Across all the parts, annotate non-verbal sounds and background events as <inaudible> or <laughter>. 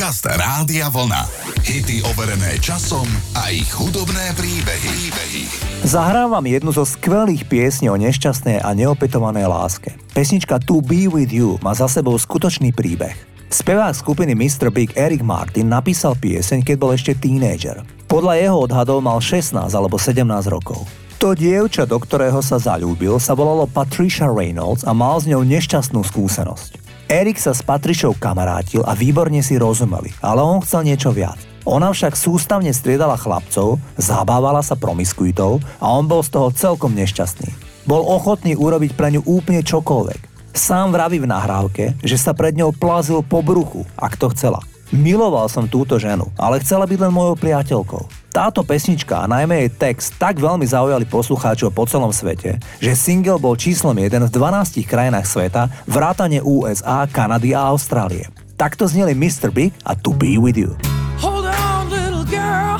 Podcast Rádia Vlna. Hity overené časom a ich hudobné príbehy. príbehy. Zahrávam jednu zo skvelých piesní o nešťastnej a neopetovanej láske. Pesnička To Be With You má za sebou skutočný príbeh. Spevák skupiny Mr. Big Eric Martin napísal pieseň, keď bol ešte tínejdžer. Podľa jeho odhadov mal 16 alebo 17 rokov. To dievča, do ktorého sa zalúbil, sa volalo Patricia Reynolds a mal s ňou nešťastnú skúsenosť. Erik sa s Patrišou kamarátil a výborne si rozumeli, ale on chcel niečo viac. Ona však sústavne striedala chlapcov, zabávala sa promiskuitou a on bol z toho celkom nešťastný. Bol ochotný urobiť pre ňu úplne čokoľvek. Sám vraví v nahrávke, že sa pred ňou plazil po bruchu, ak to chcela. Miloval som túto ženu, ale chcela byť len mojou priateľkou. Táto pesnička a najmä jej text tak veľmi zaujali poslucháčov po celom svete, že single bol číslom 1 v 12 krajinách sveta, vrátane USA, Kanady a Austrálie. Takto zneli Mr. Big a To Be With You. Hold on, little girl,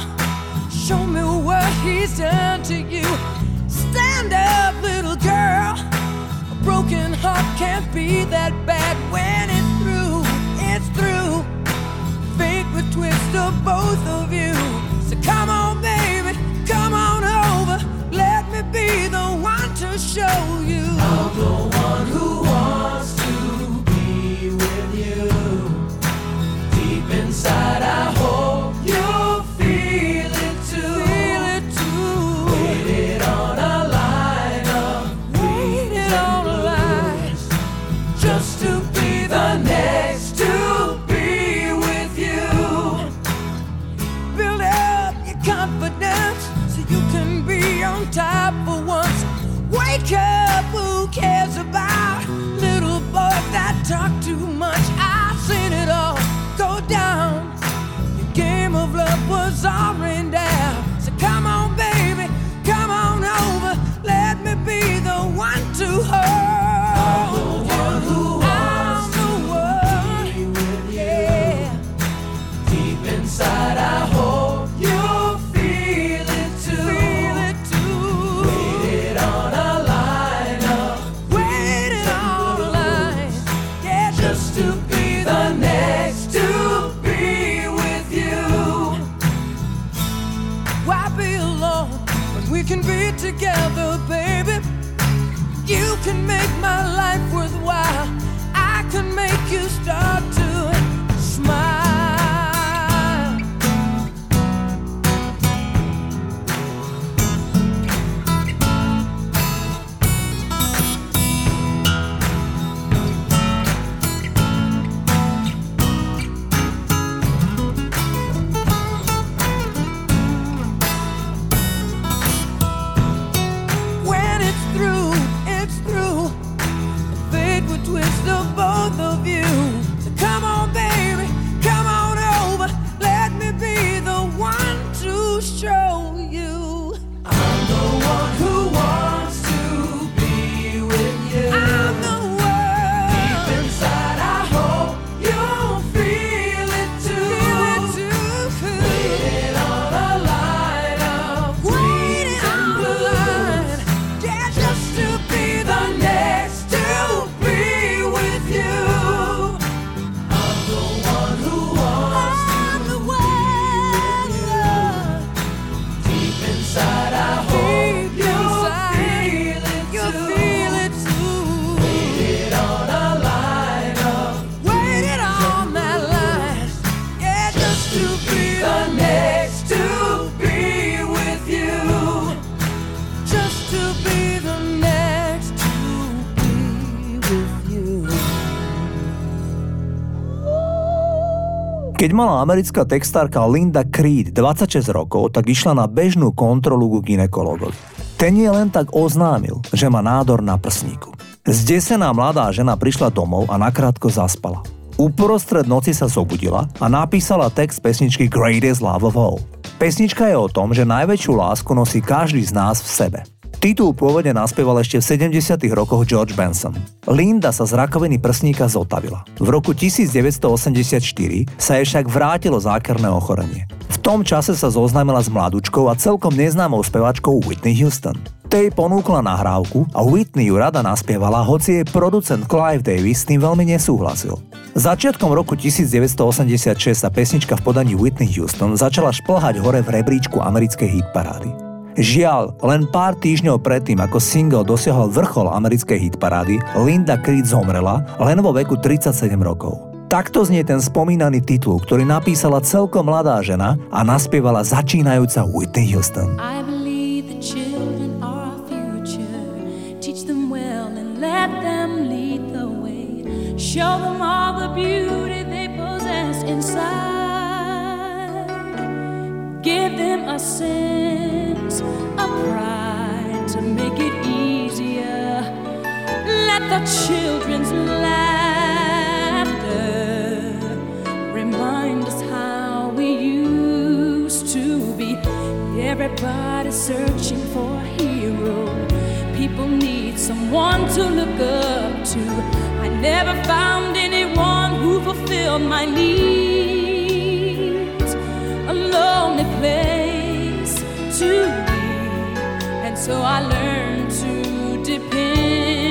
show me what he's done to you. Stand up, little girl, a broken heart can't be that bad when it's through, it's through. Fate would twist of both of show you. I'm the one who wants to be with you. Deep inside, I Keď mala americká textárka Linda Creed 26 rokov, tak išla na bežnú kontrolu ku ginekologovi. Ten jej len tak oznámil, že má nádor na prsníku. Zdesená mladá žena prišla domov a nakrátko zaspala. Uprostred noci sa zobudila a napísala text pesničky Greatest Love of All. Pesnička je o tom, že najväčšiu lásku nosí každý z nás v sebe. Titul pôvodne naspieval ešte v 70. rokoch George Benson. Linda sa z rakoviny prsníka zotavila. V roku 1984 sa jej však vrátilo zákerné ochorenie. V tom čase sa zoznámila s mladúčkou a celkom neznámou spevačkou Whitney Houston. Tej ponúkla nahrávku a Whitney ju rada naspievala, hoci jej producent Clive Davis s tým veľmi nesúhlasil. Začiatkom roku 1986 sa pesnička v podaní Whitney Houston začala šplhať hore v rebríčku americkej hitparády. Žiaľ, len pár týždňov predtým, ako single dosiahol vrchol americkej hitparády, Linda Creed zomrela len vo veku 37 rokov. Takto znie ten spomínaný titul, ktorý napísala celkom mladá žena a naspievala začínajúca Whitney Houston. Show them all the beauty they possess inside. Give them a sense of pride to make it easier. Let the children's laughter remind us how we used to be. Everybody searching for a hero. People need someone to look up to I Never found anyone who fulfilled my needs. A lonely place to so I learned to depend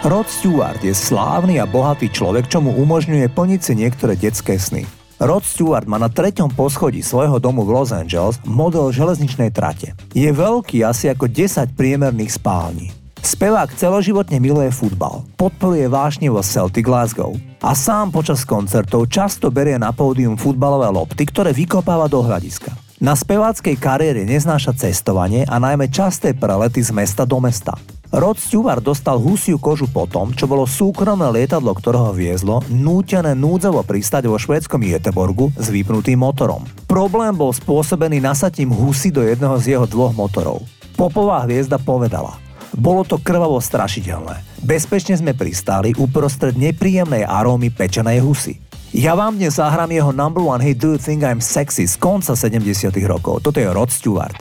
Rod Stewart je slávny a bohatý človek, čo mu umožňuje plniť si niektoré detské sny. Rod Stewart má na treťom poschodí svojho domu v Los Angeles model železničnej trate. Je veľký asi ako 10 priemerných spální. Spevák celoživotne miluje futbal, podporuje vášnivo Celtic Glasgow a sám počas koncertov často berie na pódium futbalové lopty, ktoré vykopáva do hľadiska. Na speváckej kariére neznáša cestovanie a najmä časté prelety z mesta do mesta. Rod Stewart dostal husiu kožu po tom, čo bolo súkromné lietadlo, ktorého viezlo, nútené núdzovo pristať vo švédskom Jeteborgu s vypnutým motorom. Problém bol spôsobený nasatím husy do jedného z jeho dvoch motorov. Popová hviezda povedala bolo to krvavo strašidelné. Bezpečne sme pristáli uprostred nepríjemnej arómy pečenej husy. Ja vám dnes zahrám jeho number one hit Do You Think I'm Sexy z konca 70 rokov. Toto je Rod Stewart.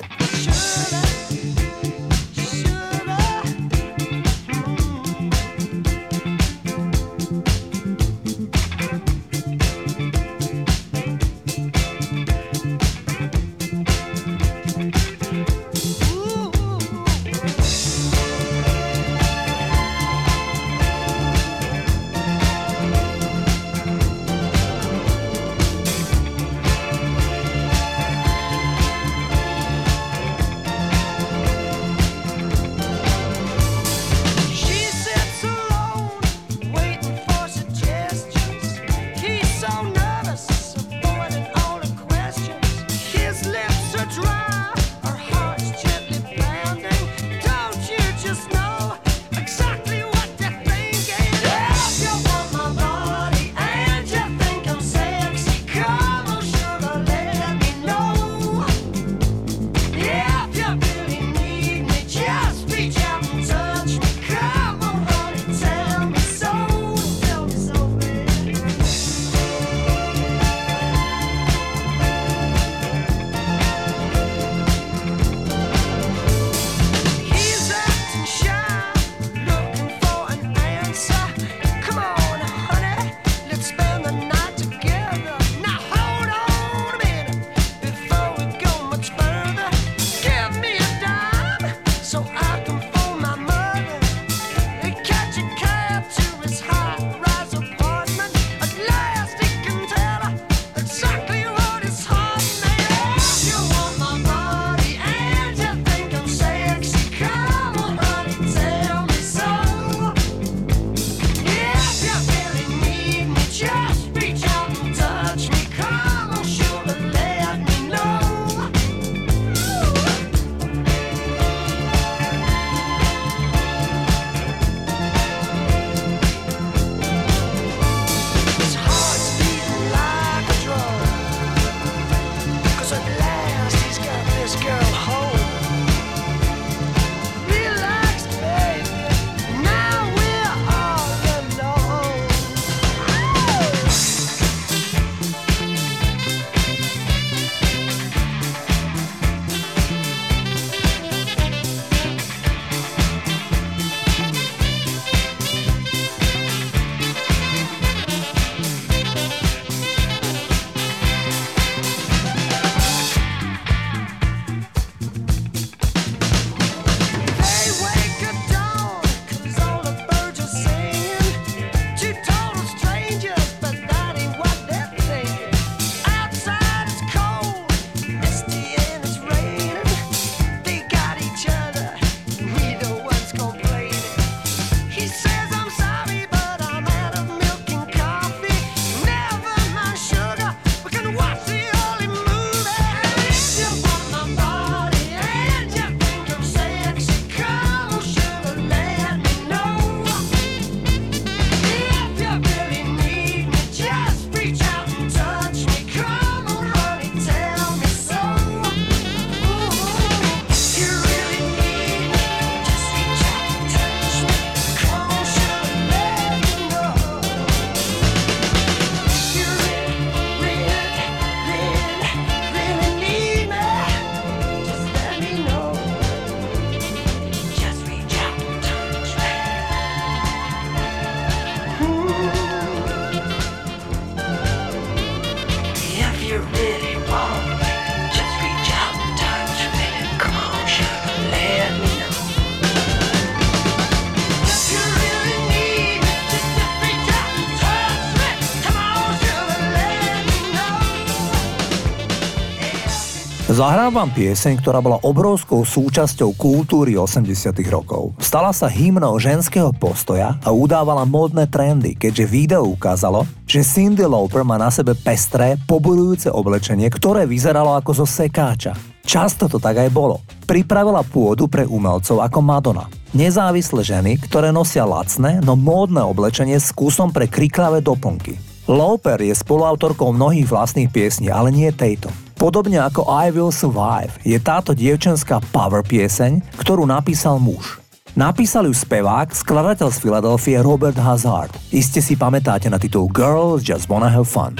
Zahrám vám pieseň, ktorá bola obrovskou súčasťou kultúry 80 rokov. Stala sa hymnou ženského postoja a udávala módne trendy, keďže video ukázalo, že Cindy Lauper má na sebe pestré, pobudujúce oblečenie, ktoré vyzeralo ako zo sekáča. Často to tak aj bolo. Pripravila pôdu pre umelcov ako Madonna. Nezávislé ženy, ktoré nosia lacné, no módne oblečenie s kusom pre kriklavé doplnky. Lauper je spoluautorkou mnohých vlastných piesní, ale nie tejto. Podobne ako I Will Survive je táto dievčenská power pieseň, ktorú napísal muž. Napísal ju spevák, skladateľ z Filadelfie Robert Hazard. Iste si pamätáte na titul Girls Just Wanna Have Fun.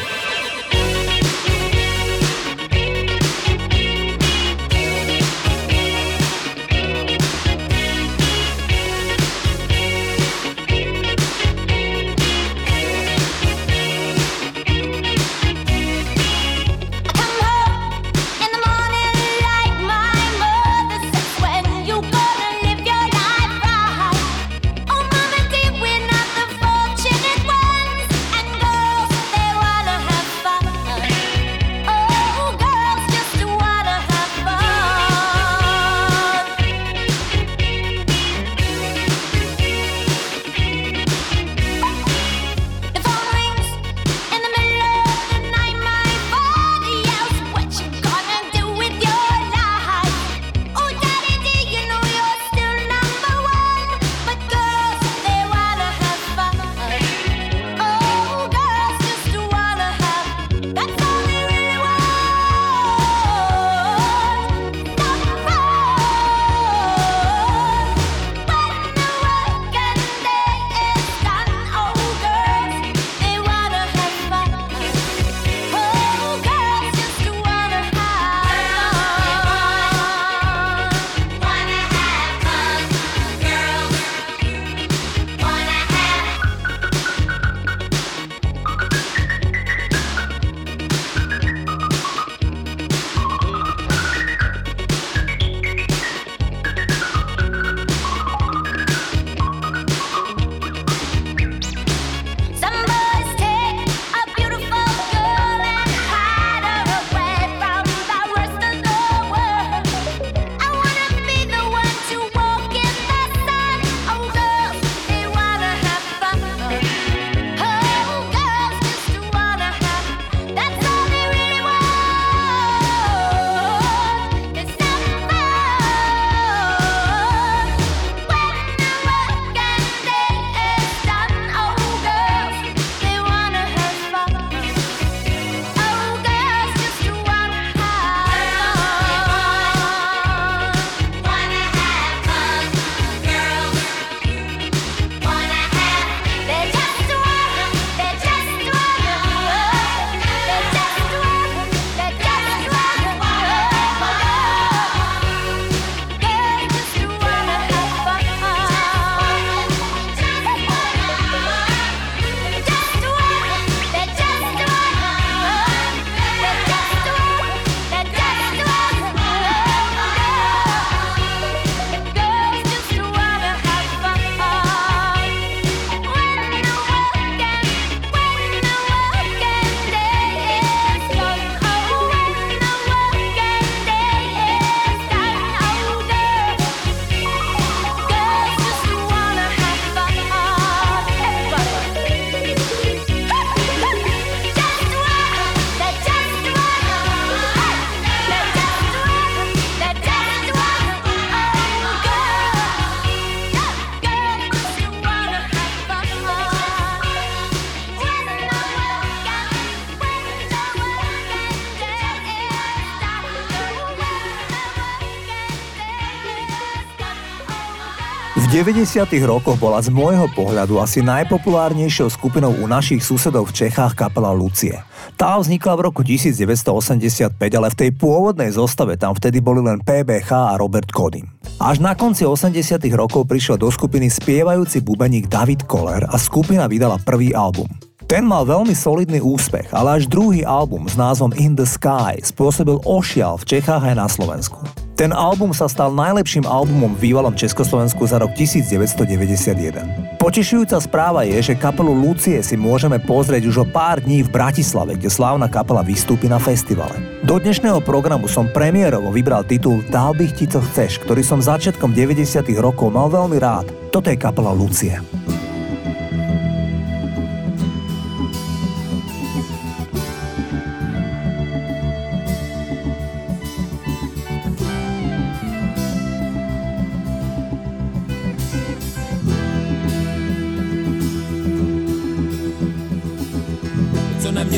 90. rokoch bola z môjho pohľadu asi najpopulárnejšou skupinou u našich susedov v Čechách kapela Lucie. Tá vznikla v roku 1985, ale v tej pôvodnej zostave tam vtedy boli len PBH a Robert Kodin. Až na konci 80. rokov prišiel do skupiny spievajúci bubeník David Koller a skupina vydala prvý album. Ten mal veľmi solidný úspech, ale až druhý album s názvom In the Sky spôsobil ošial v Čechách aj na Slovensku. Ten album sa stal najlepším albumom v bývalom Československu za rok 1991. Potešujúca správa je, že kapelu Lucie si môžeme pozrieť už o pár dní v Bratislave, kde slávna kapela vystúpi na festivale. Do dnešného programu som premiérovo vybral titul Dal bych ti, co chceš, ktorý som začiatkom 90 rokov mal veľmi rád. Toto je kapela Lucie.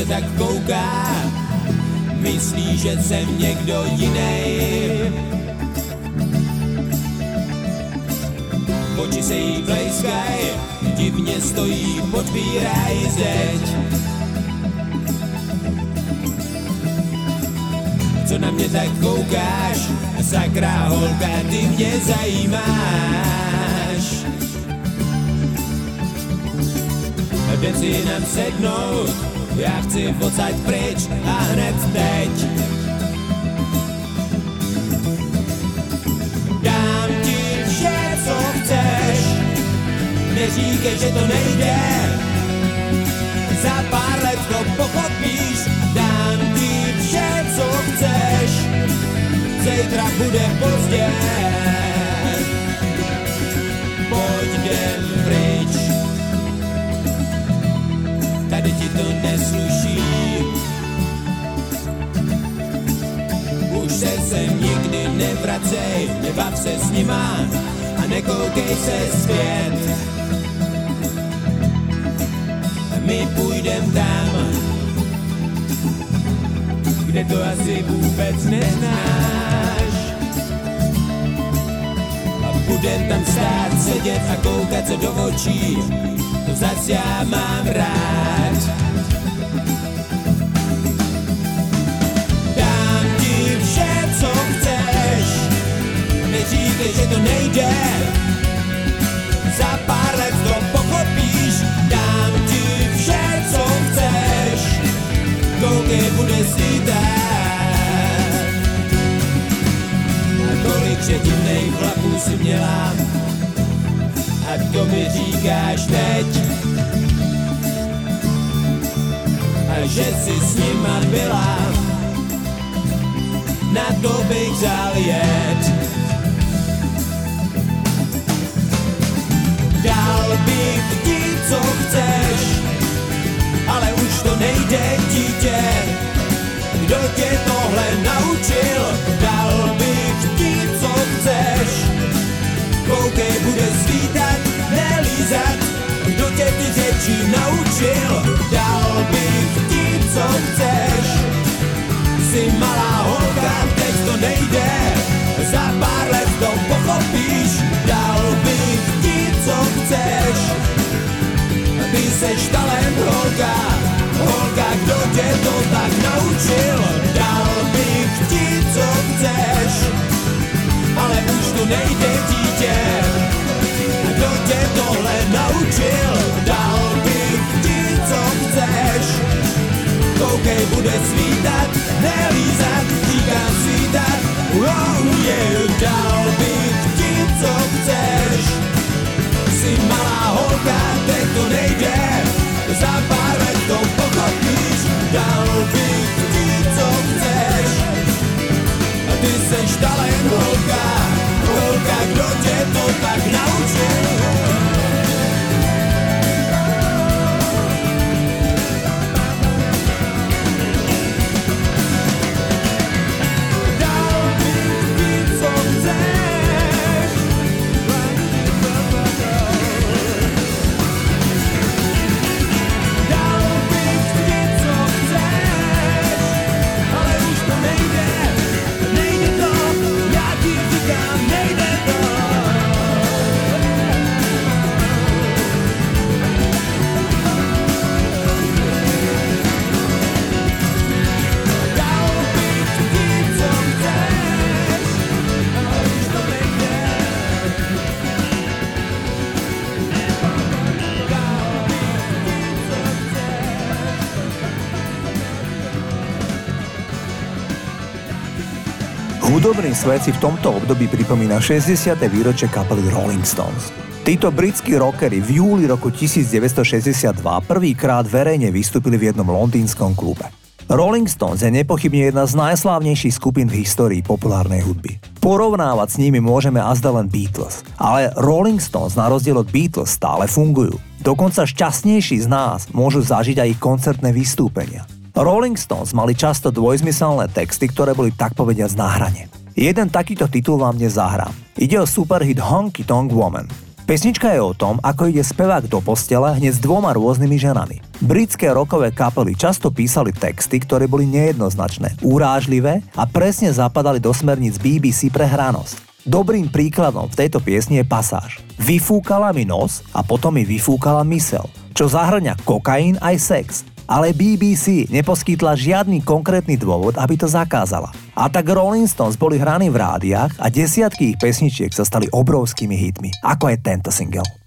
Tak kouká, myslí, že jsem někdo jiný. Oči se jí blejskaj, divně stojí, podpíraj zeď. Co na mě tak koukáš, sakra holka, ty mě zajímáš. Jdem si nám sednout, ja chci odsaď preč a hned teď. Dám ti vše, co chceš, neříkej, že to nejde. Za pár let to pochopíš, dám ti vše, co chceš, zítra bude pozdě. Pojď jdem pryč, to nesluší. Už se sem nikdy nevracej, nebav se s nima a nekoukej se zpět. My půjdem tam, kde to asi vůbec neznáš. A budem tam stát, sedět a koukat se do očí, to zas já mám rád. Dám ti vše, co chceš, neříkej, že to nejde, za pár let to pochopíš, dám ti vše, co chceš, koukej, bude svítat. A kolik předivných chlapů si měla, a to mi říkáš teď. A že si s nima byla, na to bych vzal jet. Dal bych ti, co chceš, ale už to nejde, dítě. Kdo tě tohle naučil, dal bych ti, co chceš, koukej, bude svítat, nelízat, kdo tě ty řeči naučil, dal bych ti, co chceš. Jsi malá holka, teď to nejde, za pár let to pochopíš, dal bych ti, co chceš. Ty seš talent holka, holka, kdo tě to tak naučil, už to nejde dítě. Kdo tě tohle naučil, dal bych ti, co chceš. Koukej, bude svítat, nelízat, říkám svítat, oh yeah, dal bych ti, co chceš. Jsi malá holka, teď to nejde, za pár let to pochopíš, dal bych ti, co chceš. Ty seš talent holka, holka, kdo tě to tak naučil? Hudobný svet si v tomto období pripomína 60. výročie kapely Rolling Stones. Títo britskí rockery v júli roku 1962 prvýkrát verejne vystúpili v jednom londýnskom klube. Rolling Stones je nepochybne jedna z najslávnejších skupín v histórii populárnej hudby. Porovnávať s nimi môžeme azda len Beatles, ale Rolling Stones na rozdiel od Beatles stále fungujú. Dokonca šťastnejší z nás môžu zažiť aj ich koncertné vystúpenia. Rolling Stones mali často dvojzmyselné texty, ktoré boli tak povediať na hrane. Jeden takýto titul vám dnes zahrám. Ide o superhit Honky Tonk Woman. Pesnička je o tom, ako ide spevák do postele hneď s dvoma rôznymi ženami. Britské rokové kapely často písali texty, ktoré boli nejednoznačné, urážlivé a presne zapadali do smerníc BBC pre hranosť. Dobrým príkladom v tejto piesni je pasáž. Vyfúkala mi nos a potom mi vyfúkala mysel, čo zahrňa kokain aj sex ale BBC neposkytla žiadny konkrétny dôvod, aby to zakázala. A tak Rolling Stones boli hraní v rádiách a desiatky ich pesničiek sa stali obrovskými hitmi, ako je tento single.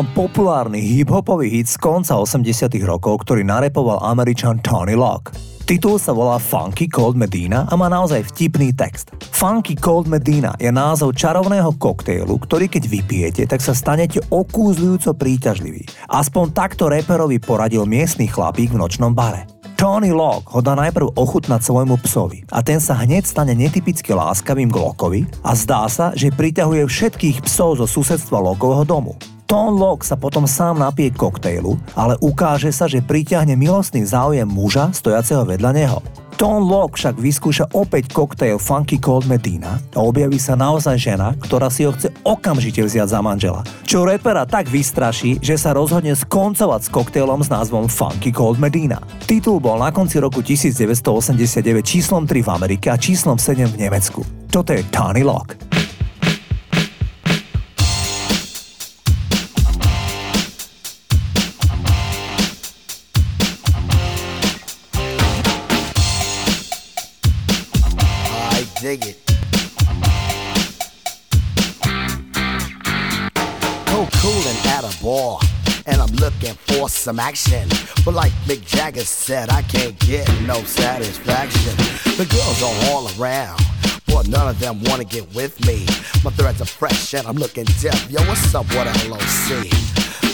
Vám populárny hip-hopový hit z konca 80 rokov, ktorý narepoval američan Tony Locke. Titul sa volá Funky Cold Medina a má naozaj vtipný text. Funky Cold Medina je názov čarovného koktejlu, ktorý keď vypijete, tak sa stanete okúzľujúco príťažlivý. Aspoň takto reperovi poradil miestny chlapík v nočnom bare. Tony Locke ho dá najprv ochutnať svojmu psovi a ten sa hneď stane netypicky láskavým k Lockovi a zdá sa, že priťahuje všetkých psov zo susedstva Lockového domu. Tom Locke sa potom sám napije koktejlu, ale ukáže sa, že priťahne milostný záujem muža stojaceho vedľa neho. Tom Locke však vyskúša opäť koktejl Funky Cold Medina a objaví sa naozaj žena, ktorá si ho chce okamžite vziať za manžela. Čo repera tak vystraší, že sa rozhodne skoncovať s koktejlom s názvom Funky Cold Medina. Titul bol na konci roku 1989 číslom 3 v Amerike a číslom 7 v Nemecku. Toto je Tony Locke. Dig it. Go coolin' at a bar, and I'm looking for some action. But like Mick Jagger said, I can't get no satisfaction. The girls are all around. But none of them wanna get with me. My threads are fresh and I'm looking deaf. Yo, what's up, what LOC?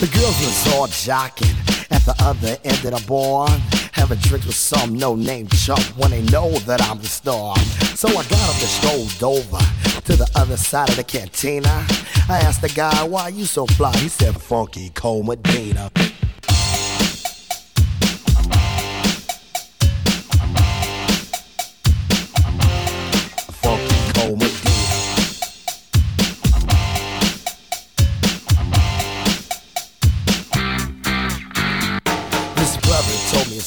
The girls was all jocking at the other end of the bar. Having drinks with some no-name chump when they know that I'm the star. So I got up and strolled over to the other side of the cantina. I asked the guy, why you so fly? He said, Funky Cole Medina.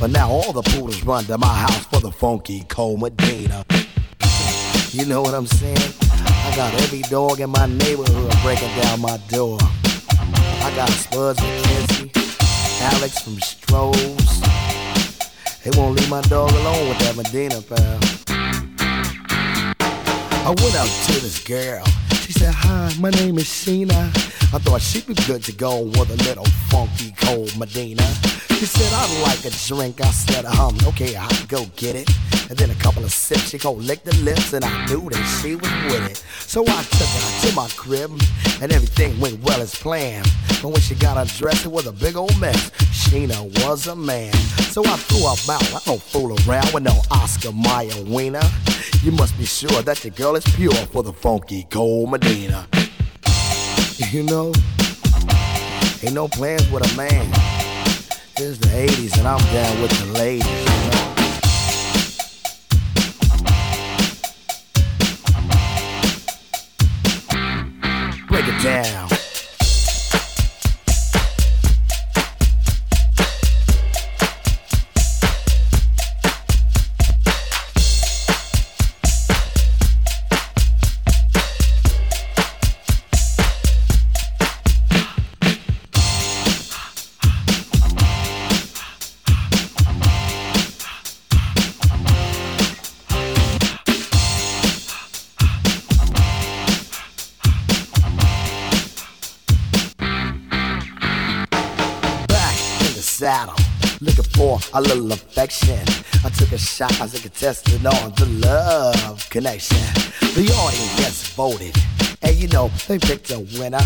But now all the poodles run to my house for the funky cold Medina. You know what I'm saying? I got every dog in my neighborhood breaking down my door. I got Spuds McKenzie, Alex from Strohs. They won't leave my dog alone with that Medina, pal. I went out to this girl. She said, Hi, my name is Sheena. I thought she'd be good to go with a little funky cold Medina. She said, I'd like a drink. I said, um, okay, I'll go get it. And then a couple of sips, she go lick the lips, and I knew that she was with it. So I took her to my crib, and everything went well as planned. But when she got undressed, it was a big old mess. Sheena was a man. So I threw her out. I don't fool around with no Oscar Mayer wiener. You must be sure that your girl is pure for the funky cold Medina. <laughs> You know, ain't no plans with a man. It's the 80s and I'm down with the ladies, you know. Break it down. A little affection. I took a shot as a contestant on the love connection. The audience voted, and you know they picked a winner.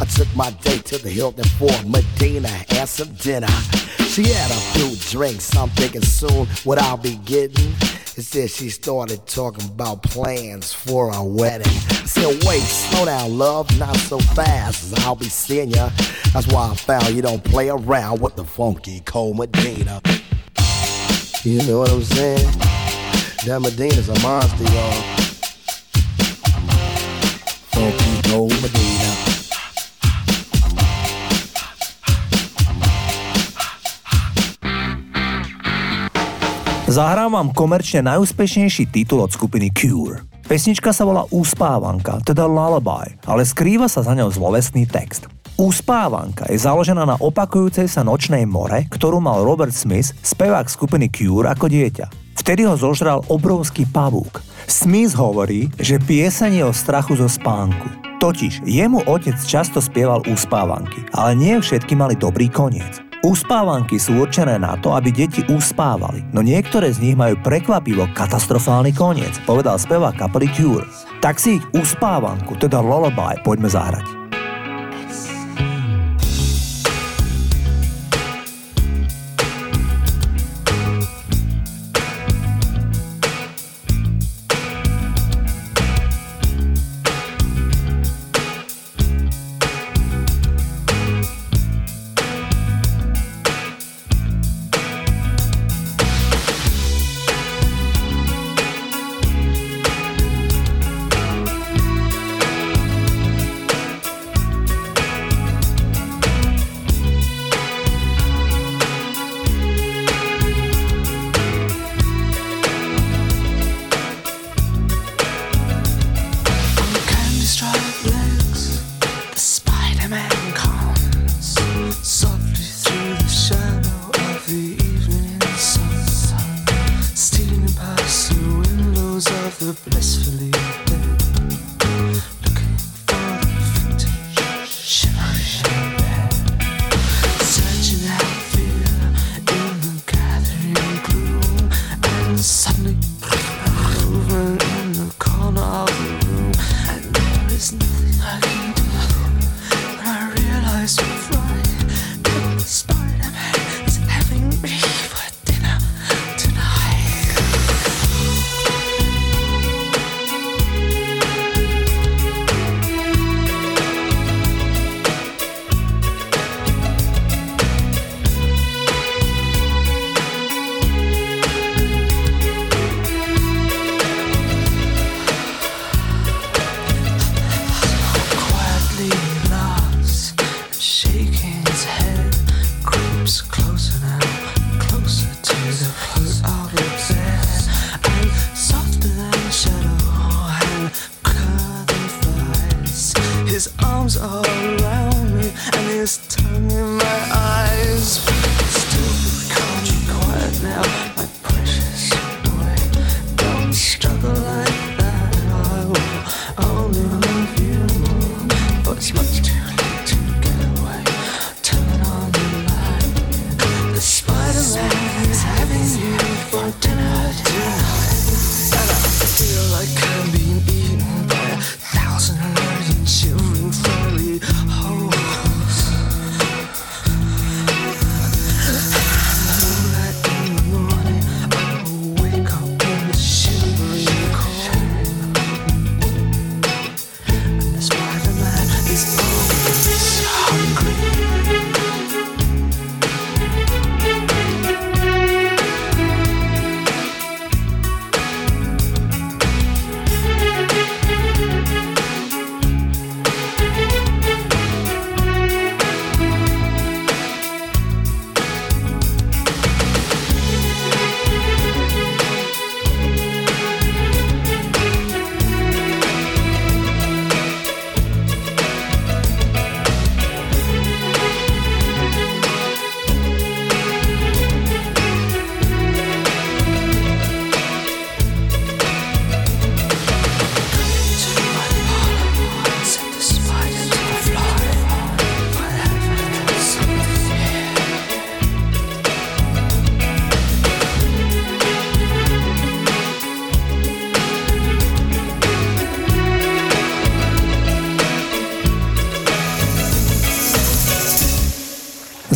I took my date to the Hilton for Medina and some dinner. She had a few drinks, I'm thinking soon what I'll be getting. Instead, she started talking about plans for a wedding. I said, wait, slow down, love, not so fast, as I'll be seeing ya. That's why I found you don't play around with the funky cold Medina. You know what I'm saying? That Medina's a monster, y'all. Funky cold Medina. Zahrám vám komerčne najúspešnejší titul od skupiny Cure. Pesnička sa volá Úspávanka, teda Lullaby, ale skrýva sa za ňou zlovesný text. Úspávanka je založená na opakujúcej sa nočnej more, ktorú mal Robert Smith, spevák skupiny Cure ako dieťa. Vtedy ho zožral obrovský pavúk. Smith hovorí, že pieseň je o strachu zo spánku. Totiž jemu otec často spieval úspávanky, ale nie všetky mali dobrý koniec. Uspávanky sú určené na to, aby deti uspávali, no niektoré z nich majú prekvapivo katastrofálny koniec, povedal spevák kapely Cure. Tak si ich uspávanku, teda lullaby, poďme zahrať.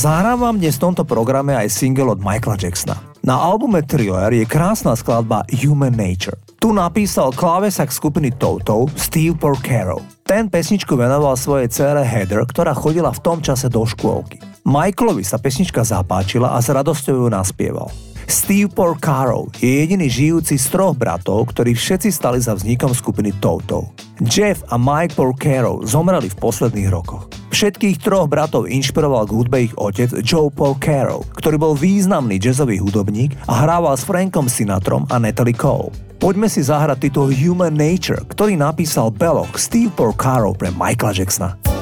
Zahrám dnes v tomto programe aj single od Michaela Jacksona. Na albume Thriller je krásna skladba Human Nature. Tu napísal klávesak skupiny Toto Steve Porcaro. Ten pesničku venoval svojej cére Heather, ktorá chodila v tom čase do škôlky. Michaelovi sa pesnička zapáčila a s radosťou ju naspieval. Steve Porcaro je jediný žijúci z troch bratov, ktorí všetci stali za vznikom skupiny Toto. Jeff a Mike Porcaro zomreli v posledných rokoch. Všetkých troch bratov inšpiroval k hudbe ich otec Joe Porcaro, ktorý bol významný jazzový hudobník a hrával s Frankom Sinatrom a Natalie Cole. Poďme si zahrať titul Human Nature, ktorý napísal Belloch Steve Porcaro pre Michaela Jacksona.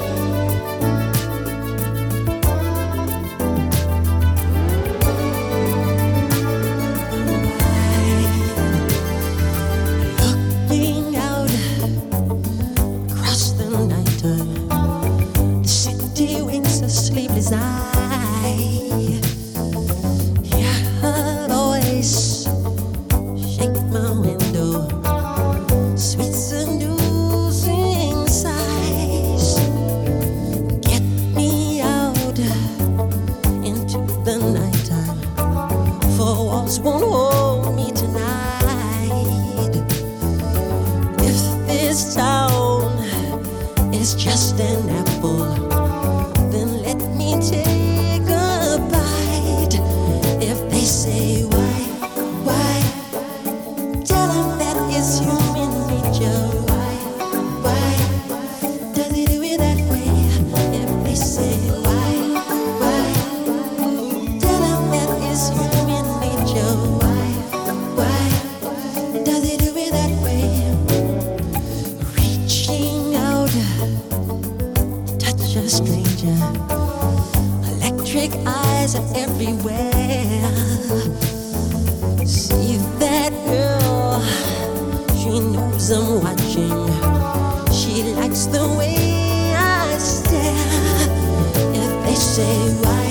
say why